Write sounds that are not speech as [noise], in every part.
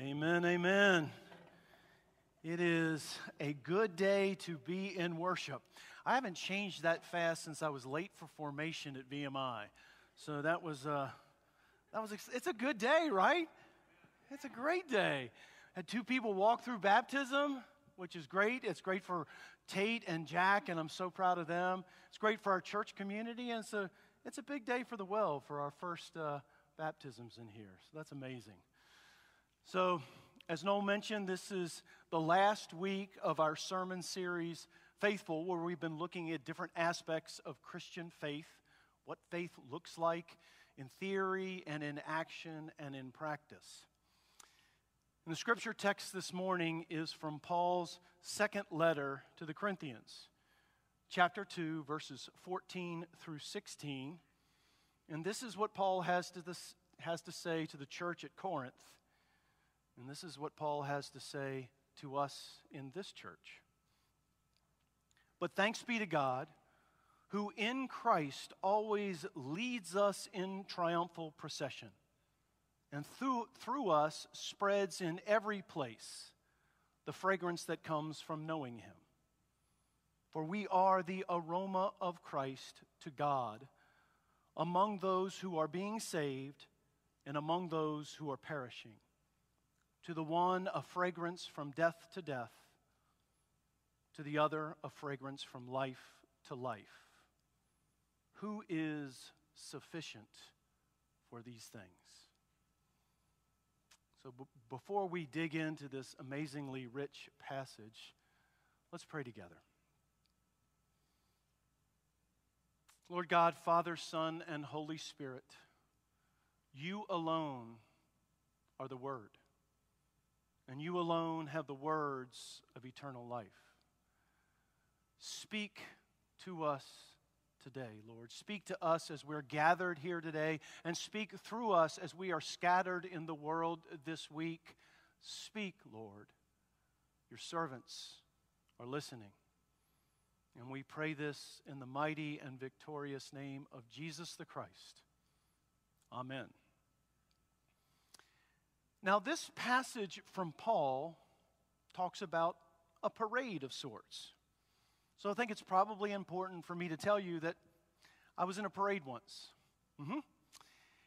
Amen, amen. It is a good day to be in worship. I haven't changed that fast since I was late for formation at VMI. So that was, uh, that was, it's a good day, right? It's a great day. Had two people walk through baptism, which is great. It's great for Tate and Jack, and I'm so proud of them. It's great for our church community, and a, it's a big day for the well for our first uh, baptisms in here. So that's amazing. So, as Noel mentioned, this is the last week of our sermon series, Faithful, where we've been looking at different aspects of Christian faith, what faith looks like in theory and in action and in practice. And the scripture text this morning is from Paul's second letter to the Corinthians, chapter 2, verses 14 through 16. And this is what Paul has to, this, has to say to the church at Corinth and this is what Paul has to say to us in this church. But thanks be to God, who in Christ always leads us in triumphal procession, and through, through us spreads in every place the fragrance that comes from knowing Him. For we are the aroma of Christ to God among those who are being saved and among those who are perishing to the one a fragrance from death to death, to the other a fragrance from life to life. Who is sufficient for these things? So, b- before we dig into this amazingly rich passage, let's pray together. Lord God, Father, Son, and Holy Spirit, you alone are the Word and you alone have the words of eternal life. Speak to us today, Lord. Speak to us as we're gathered here today, and speak through us as we are scattered in the world this week. Speak, Lord. Your servants are listening. And we pray this in the mighty and victorious name of Jesus the Christ. Amen. Now, this passage from Paul talks about a parade of sorts. So I think it's probably important for me to tell you that I was in a parade once. Mm-hmm.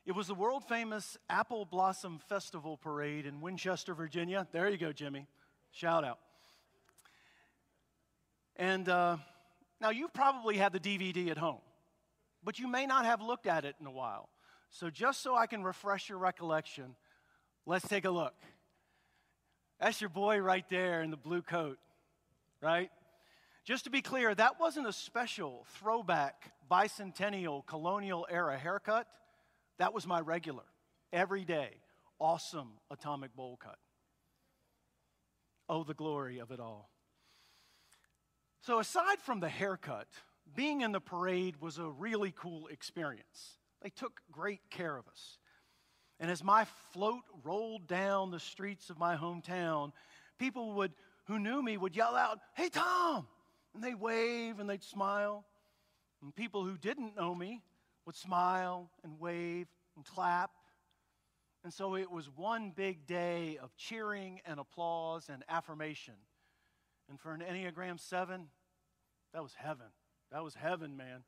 It was the world famous Apple Blossom Festival Parade in Winchester, Virginia. There you go, Jimmy. Shout out. And uh, now you've probably had the DVD at home, but you may not have looked at it in a while. So, just so I can refresh your recollection, Let's take a look. That's your boy right there in the blue coat, right? Just to be clear, that wasn't a special throwback bicentennial colonial era haircut. That was my regular, everyday, awesome atomic bowl cut. Oh, the glory of it all. So, aside from the haircut, being in the parade was a really cool experience. They took great care of us. And as my float rolled down the streets of my hometown, people would, who knew me would yell out, Hey, Tom! And they'd wave and they'd smile. And people who didn't know me would smile and wave and clap. And so it was one big day of cheering and applause and affirmation. And for an Enneagram 7, that was heaven. That was heaven, man.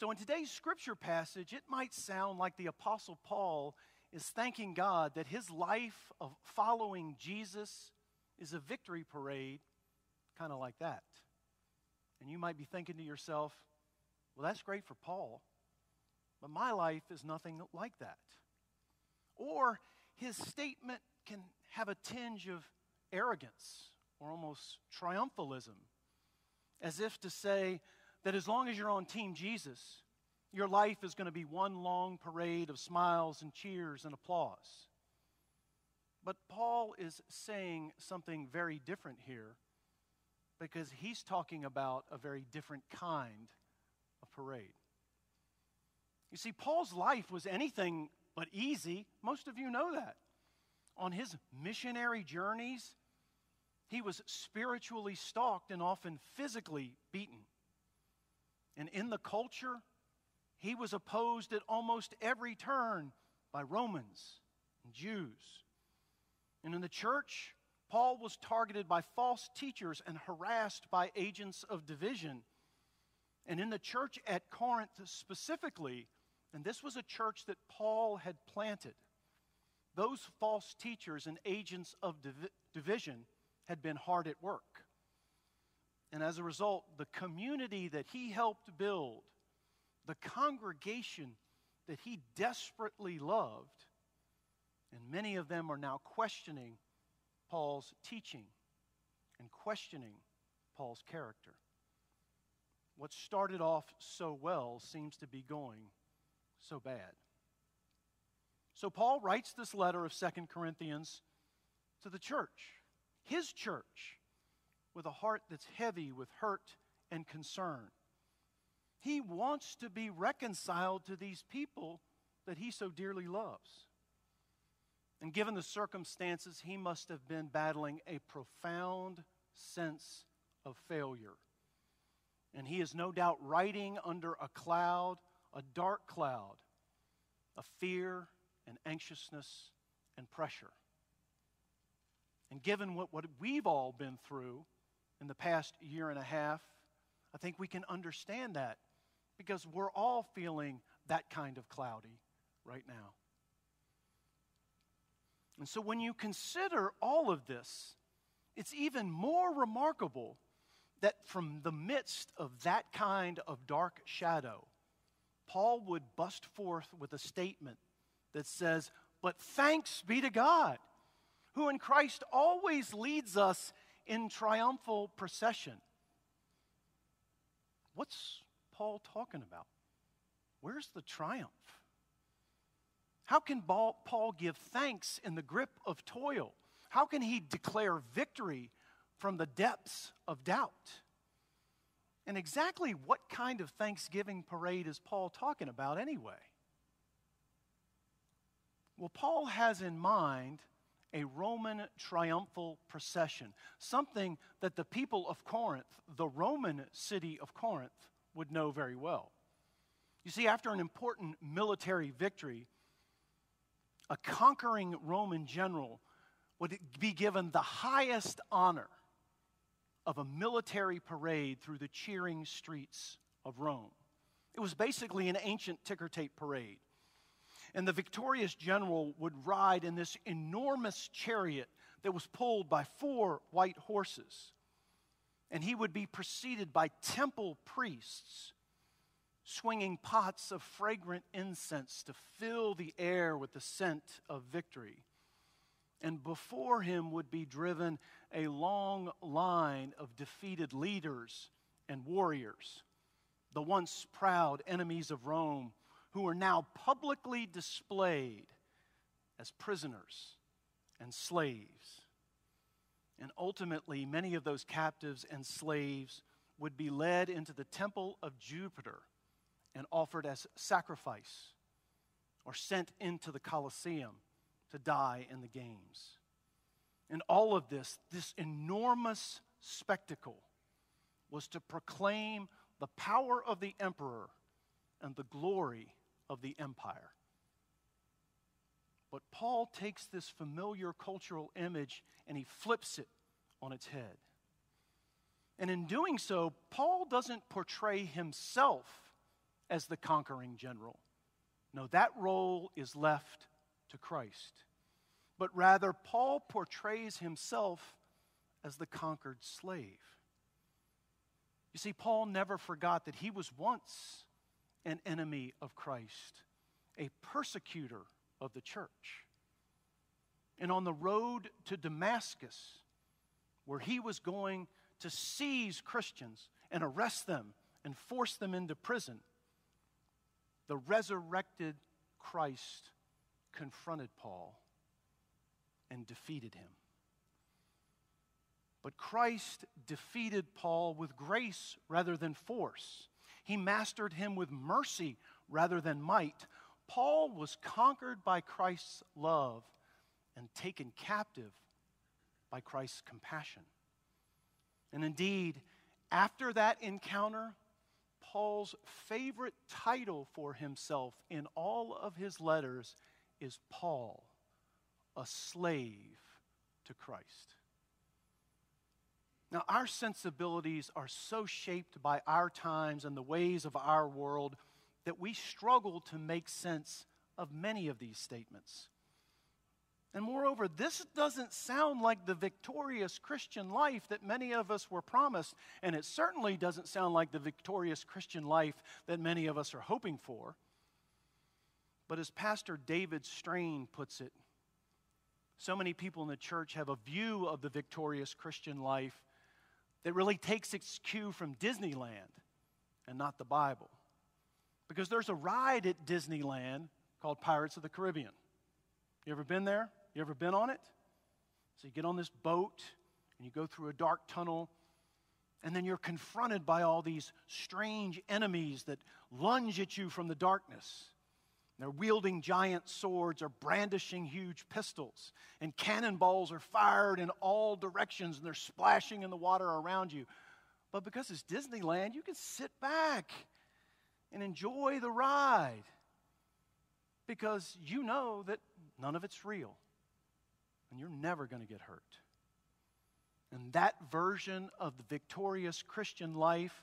So, in today's scripture passage, it might sound like the Apostle Paul is thanking God that his life of following Jesus is a victory parade, kind of like that. And you might be thinking to yourself, well, that's great for Paul, but my life is nothing like that. Or his statement can have a tinge of arrogance or almost triumphalism, as if to say, that as long as you're on Team Jesus, your life is going to be one long parade of smiles and cheers and applause. But Paul is saying something very different here because he's talking about a very different kind of parade. You see, Paul's life was anything but easy. Most of you know that. On his missionary journeys, he was spiritually stalked and often physically beaten. And in the culture, he was opposed at almost every turn by Romans and Jews. And in the church, Paul was targeted by false teachers and harassed by agents of division. And in the church at Corinth specifically, and this was a church that Paul had planted, those false teachers and agents of divi- division had been hard at work. And as a result, the community that he helped build, the congregation that he desperately loved, and many of them are now questioning Paul's teaching and questioning Paul's character. What started off so well seems to be going so bad. So Paul writes this letter of Second Corinthians to the church, his church, with a heart that's heavy with hurt and concern. He wants to be reconciled to these people that he so dearly loves. And given the circumstances, he must have been battling a profound sense of failure. And he is no doubt writing under a cloud, a dark cloud, of fear and anxiousness and pressure. And given what, what we've all been through in the past year and a half, I think we can understand that because we're all feeling that kind of cloudy right now. And so when you consider all of this, it's even more remarkable that from the midst of that kind of dark shadow, Paul would bust forth with a statement that says, But thanks be to God, who in Christ always leads us in triumphal procession. What's Paul talking about? Where's the triumph? How can Paul give thanks in the grip of toil? How can he declare victory from the depths of doubt? And exactly what kind of Thanksgiving parade is Paul talking about anyway? Well, Paul has in mind a Roman triumphal procession, something that the people of Corinth, the Roman city of Corinth, would know very well. You see, after an important military victory, a conquering Roman general would be given the highest honor of a military parade through the cheering streets of Rome. It was basically an ancient ticker tape parade. And the victorious general would ride in this enormous chariot that was pulled by four white horses. And he would be preceded by temple priests swinging pots of fragrant incense to fill the air with the scent of victory. And before him would be driven a long line of defeated leaders and warriors, the once proud enemies of Rome, who are now publicly displayed as prisoners and slaves. And ultimately, many of those captives and slaves would be led into the temple of Jupiter and offered as sacrifice or sent into the Colosseum to die in the games. And all of this, this enormous spectacle, was to proclaim the power of the emperor and the glory of the empire. But Paul takes this familiar cultural image and he flips it on its head. And in doing so, Paul doesn't portray himself as the conquering general. No, that role is left to Christ. But rather, Paul portrays himself as the conquered slave. You see, Paul never forgot that he was once an enemy of Christ, a persecutor of the church. And on the road to Damascus, where he was going to seize Christians and arrest them and force them into prison, the resurrected Christ confronted Paul and defeated him. But Christ defeated Paul with grace rather than force. He mastered him with mercy rather than might. Paul was conquered by Christ's love and taken captive by Christ's compassion. And indeed, after that encounter, Paul's favorite title for himself in all of his letters is Paul, a slave to Christ. Now, our sensibilities are so shaped by our times and the ways of our world that we struggle to make sense of many of these statements. And moreover, this doesn't sound like the victorious Christian life that many of us were promised, and it certainly doesn't sound like the victorious Christian life that many of us are hoping for. But as Pastor David Strain puts it, so many people in the church have a view of the victorious Christian life that really takes its cue from Disneyland and not the Bible. Because there's a ride at Disneyland called Pirates of the Caribbean. You ever been there? You ever been on it? So you get on this boat and you go through a dark tunnel, and then you're confronted by all these strange enemies that lunge at you from the darkness. They're wielding giant swords or brandishing huge pistols, and cannonballs are fired in all directions and they're splashing in the water around you. But because it's Disneyland, you can sit back and enjoy the ride because you know that none of it's real and you're never going to get hurt. And that version of the victorious Christian life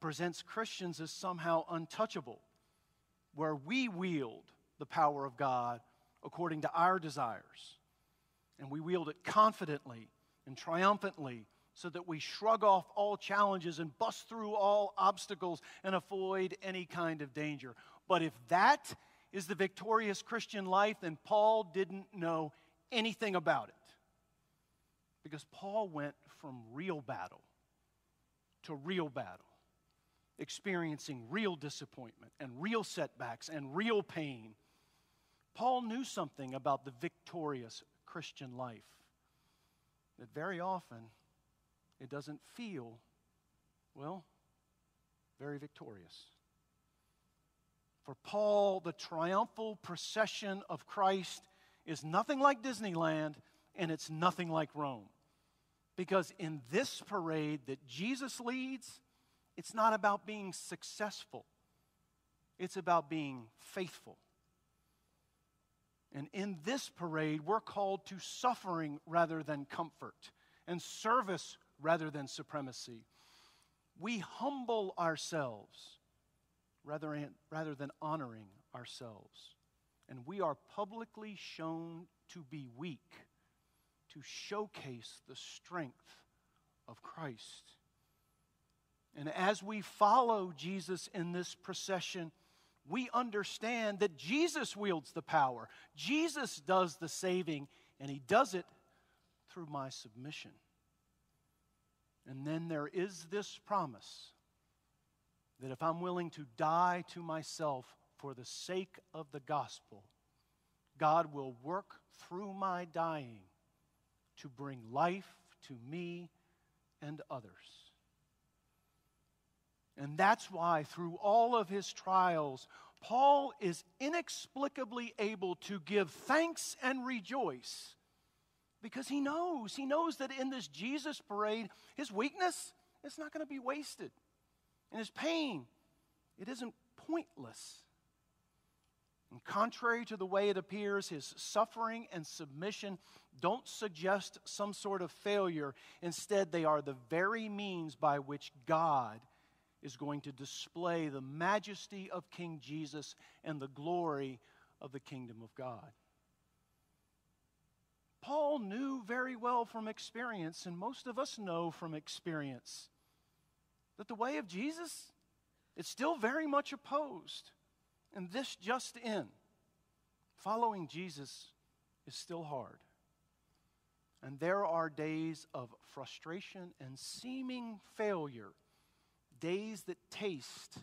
presents Christians as somehow untouchable, where we wield the power of God according to our desires. And we wield it confidently and triumphantly so that we shrug off all challenges and bust through all obstacles and avoid any kind of danger. But if that is the victorious Christian life, then Paul didn't know anything about it. Because Paul went from real battle to real battle, experiencing real disappointment and real setbacks and real pain. Paul knew something about the victorious Christian life that very often it doesn't feel, well, very victorious. For Paul, the triumphal procession of Christ is nothing like Disneyland and it's nothing like Rome. Because in this parade that Jesus leads, it's not about being successful, it's about being faithful. And in this parade, we're called to suffering rather than comfort, and service rather than supremacy. We humble ourselves rather, rather than honoring ourselves. And we are publicly shown to be weak to showcase the strength of Christ. And as we follow Jesus in this procession, we understand that Jesus wields the power. Jesus does the saving, and he does it through my submission. And then there is this promise that if I'm willing to die to myself for the sake of the gospel, God will work through my dying to bring life to me and others. And that's why, through all of his trials, Paul is inexplicably able to give thanks and rejoice because he knows, he knows that in this Jesus parade, his weakness is not going to be wasted. And his pain, it isn't pointless. And contrary to the way it appears, his suffering and submission don't suggest some sort of failure. Instead, they are the very means by which God is going to display the majesty of King Jesus and the glory of the kingdom of God. Paul knew very well from experience, and most of us know from experience, that the way of Jesus is still very much opposed. And this just in following Jesus is still hard. And there are days of frustration and seeming failure, days that taste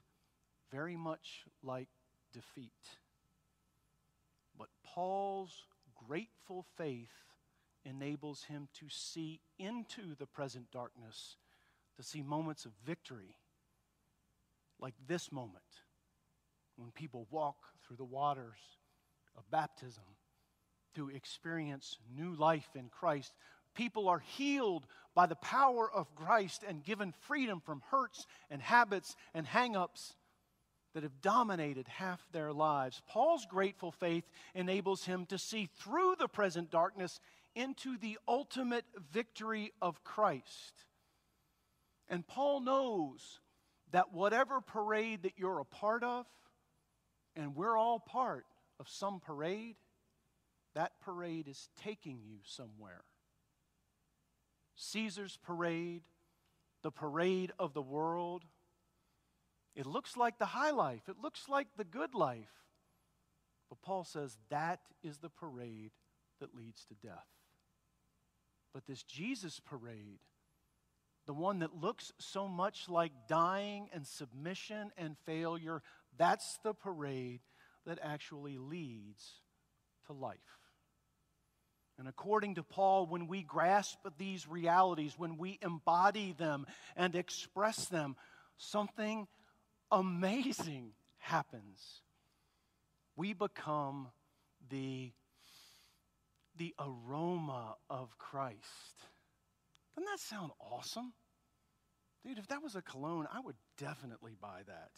very much like defeat. But Paul's grateful faith enables him to see into the present darkness, to see moments of victory, like this moment when people walk through the waters of baptism to experience new life in Christ. People are healed by the power of Christ and given freedom from hurts and habits and hang ups that have dominated half their lives. Paul's grateful faith enables him to see through the present darkness into the ultimate victory of Christ. And Paul knows that whatever parade that you're a part of, and we're all part of some parade, that parade is taking you somewhere. Caesar's parade, the parade of the world, it looks like the high life, it looks like the good life. But Paul says that is the parade that leads to death. But this Jesus parade, the one that looks so much like dying and submission and failure, that's the parade that actually leads to life. And according to Paul, when we grasp these realities, when we embody them and express them, something amazing happens. We become the, the aroma of Christ. Doesn't that sound awesome? Dude, if that was a cologne, I would definitely buy that.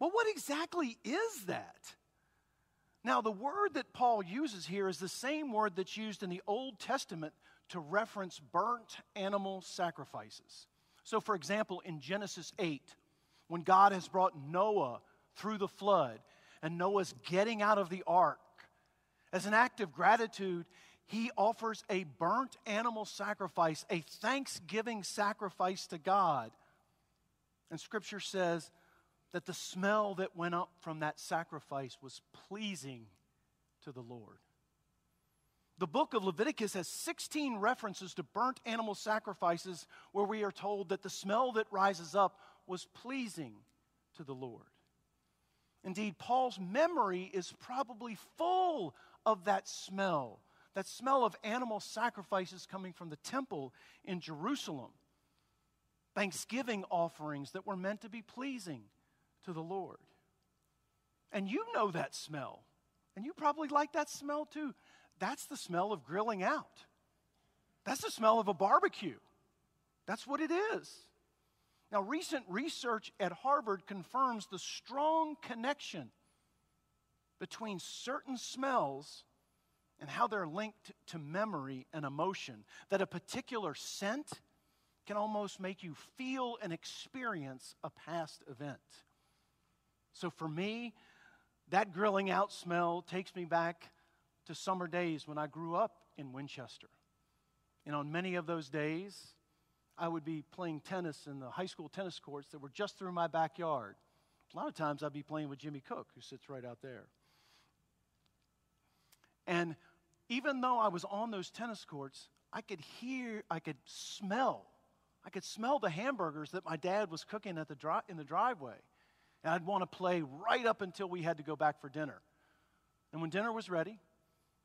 Well, what exactly is that? Now, the word that Paul uses here is the same word that's used in the Old Testament to reference burnt animal sacrifices. So, for example, in Genesis 8, when God has brought Noah through the flood and Noah's getting out of the ark, as an act of gratitude, he offers a burnt animal sacrifice, a thanksgiving sacrifice to God. And scripture says that the smell that went up from that sacrifice was pleasing to the Lord. The book of Leviticus has 16 references to burnt animal sacrifices where we are told that the smell that rises up was pleasing to the Lord. Indeed, Paul's memory is probably full of that smell, that smell of animal sacrifices coming from the temple in Jerusalem, thanksgiving offerings that were meant to be pleasing to the Lord. And you know that smell, and you probably like that smell too. That's the smell of grilling out. That's the smell of a barbecue. That's what it is. Now, recent research at Harvard confirms the strong connection between certain smells and how they're linked to memory and emotion. That a particular scent can almost make you feel and experience a past event. So for me, that grilling out smell takes me back to summer days when I grew up in Winchester. And on many of those days, I would be playing tennis in the high school tennis courts that were just through my backyard. A lot of times I'd be playing with Jimmy Cook, who sits right out there. And even though I was on those tennis courts, I could hear, I could smell, I could smell the hamburgers that my dad was cooking at the dri- in the driveway. And I'd want to play right up until we had to go back for dinner. And when dinner was ready,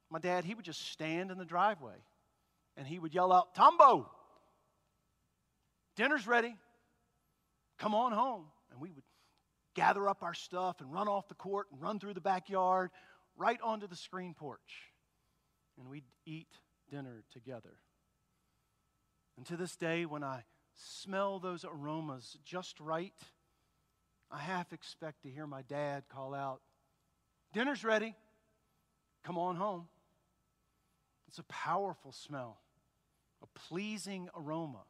my dad, he would just stand in the driveway and he would yell out, Tombo, Dinner's ready. Come on home. And we would gather up our stuff and run off the court and run through the backyard right onto the screen porch. And we'd eat dinner together. And to this day, when I smell those aromas just right, I half expect to hear my dad call out, Dinner's ready. Come on home. It's a powerful smell, a pleasing aroma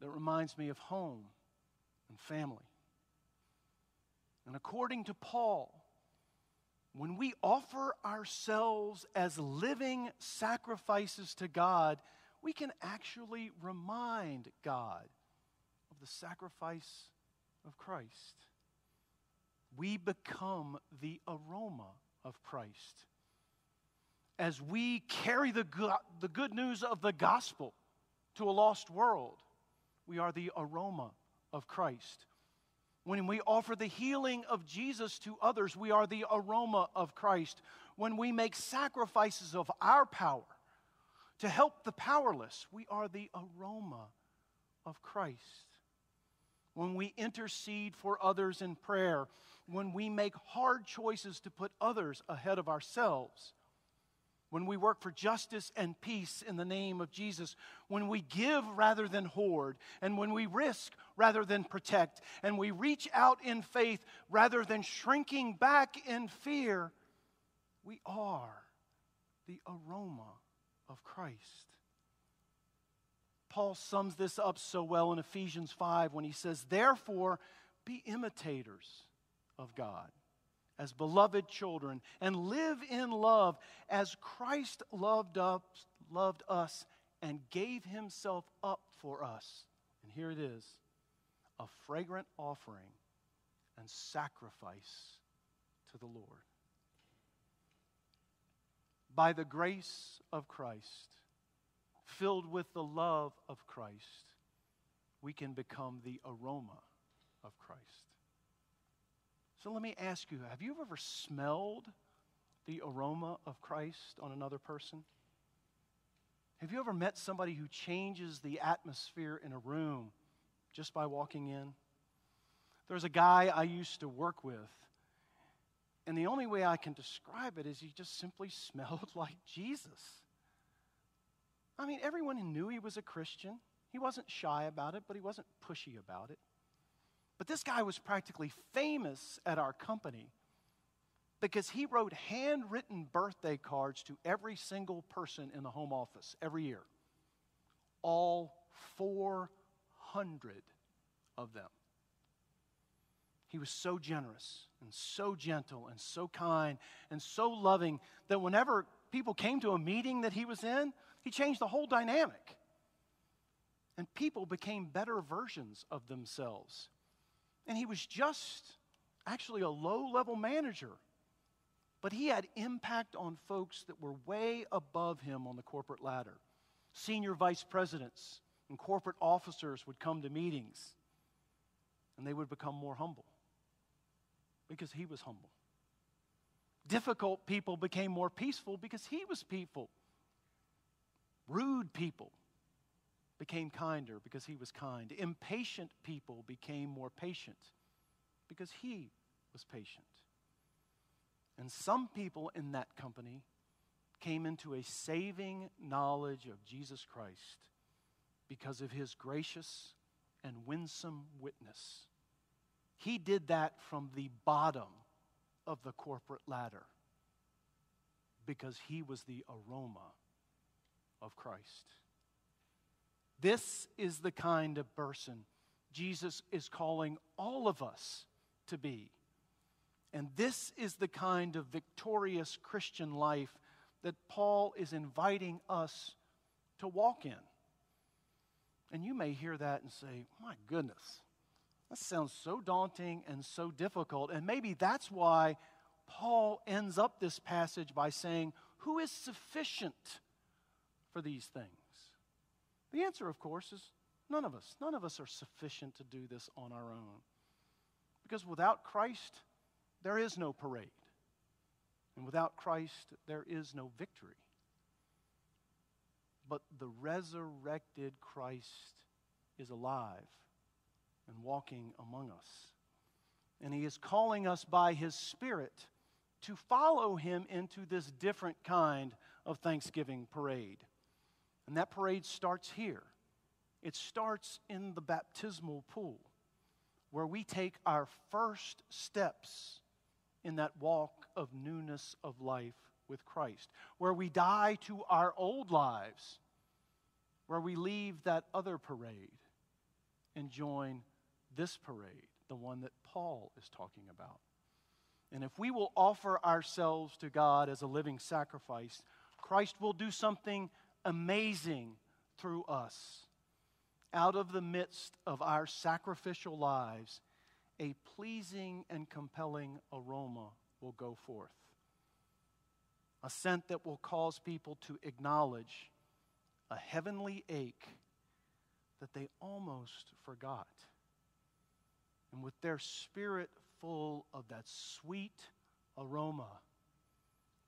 that reminds me of home and family. And according to Paul, when we offer ourselves as living sacrifices to God, we can actually remind God of the sacrifice of Christ. We become the aroma of Christ. As we carry the, go- the good news of the gospel to a lost world, we are the aroma of Christ. When we offer the healing of Jesus to others, we are the aroma of Christ. When we make sacrifices of our power to help the powerless, we are the aroma of Christ. When we intercede for others in prayer, when we make hard choices to put others ahead of ourselves, when we work for justice and peace in the name of Jesus, when we give rather than hoard, and when we risk rather than protect, and we reach out in faith rather than shrinking back in fear, we are the aroma of Christ. Paul sums this up so well in Ephesians 5 when he says, Therefore, be imitators of God as beloved children and live in love as Christ loved us, loved us and gave himself up for us. And here it is a fragrant offering and sacrifice to the Lord. By the grace of Christ, filled with the love of Christ, we can become the aroma of Christ. So let me ask you have you ever smelled the aroma of Christ on another person? Have you ever met somebody who changes the atmosphere in a room just by walking in? There's a guy I used to work with, and the only way I can describe it is he just simply [laughs] smelled like Jesus. I mean, everyone knew he was a Christian. He wasn't shy about it, but he wasn't pushy about it. But this guy was practically famous at our company because he wrote handwritten birthday cards to every single person in the home office every year. All 400 of them. He was so generous and so gentle and so kind and so loving that whenever people came to a meeting that he was in, he changed the whole dynamic. And people became better versions of themselves. And he was just actually a low level manager but he had impact on folks that were way above him on the corporate ladder. Senior vice presidents and corporate officers would come to meetings and they would become more humble because he was humble. Difficult people became more peaceful because he was peaceful. Rude people became kinder because he was kind. Impatient people became more patient because he was patient. And some people in that company came into a saving knowledge of Jesus Christ because of his gracious and winsome witness. He did that from the bottom of the corporate ladder because he was the aroma of Christ. This is the kind of person Jesus is calling all of us to be. And this is the kind of victorious Christian life that Paul is inviting us to walk in. And you may hear that and say, my goodness, that sounds so daunting and so difficult. And maybe that's why Paul ends up this passage by saying, Who is sufficient for these things? The answer, of course, is none of us. None of us are sufficient to do this on our own. Because without Christ, there is no parade. And without Christ, there is no victory. But the resurrected Christ is alive and walking among us. And he is calling us by his Spirit to follow him into this different kind of Thanksgiving parade. And that parade starts here. It starts in the baptismal pool, where we take our first steps in that walk of newness of life with Christ, where we die to our old lives, where we leave that other parade and join this parade, the one that Paul is talking about. And if we will offer ourselves to God as a living sacrifice, Christ will do something amazing through us. Out of the midst of our sacrificial lives, a pleasing and compelling aroma will go forth. A scent that will cause people to acknowledge a heavenly ache that they almost forgot. And with their spirit full of that sweet aroma,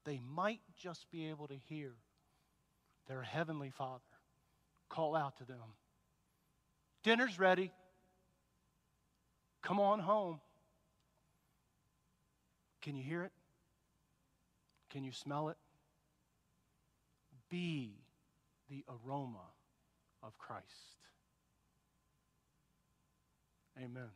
they might just be able to hear their heavenly Father call out to them Dinner's ready. Come on home. Can you hear it? Can you smell it? Be the aroma of Christ. Amen.